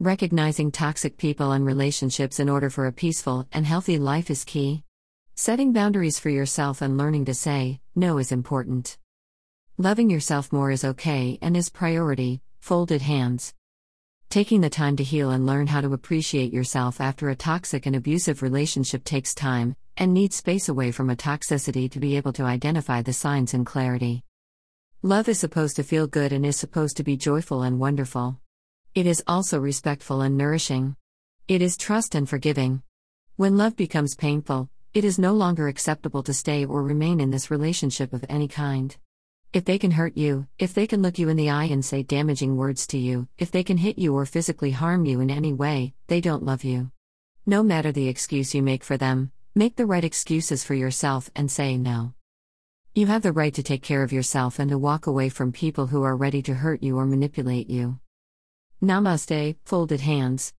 Recognizing toxic people and relationships in order for a peaceful and healthy life is key. Setting boundaries for yourself and learning to say no is important. Loving yourself more is okay and is priority, folded hands. Taking the time to heal and learn how to appreciate yourself after a toxic and abusive relationship takes time, and needs space away from a toxicity to be able to identify the signs in clarity. Love is supposed to feel good and is supposed to be joyful and wonderful. It is also respectful and nourishing. It is trust and forgiving. When love becomes painful, it is no longer acceptable to stay or remain in this relationship of any kind. If they can hurt you, if they can look you in the eye and say damaging words to you, if they can hit you or physically harm you in any way, they don't love you. No matter the excuse you make for them, make the right excuses for yourself and say no. You have the right to take care of yourself and to walk away from people who are ready to hurt you or manipulate you. Namaste, folded hands.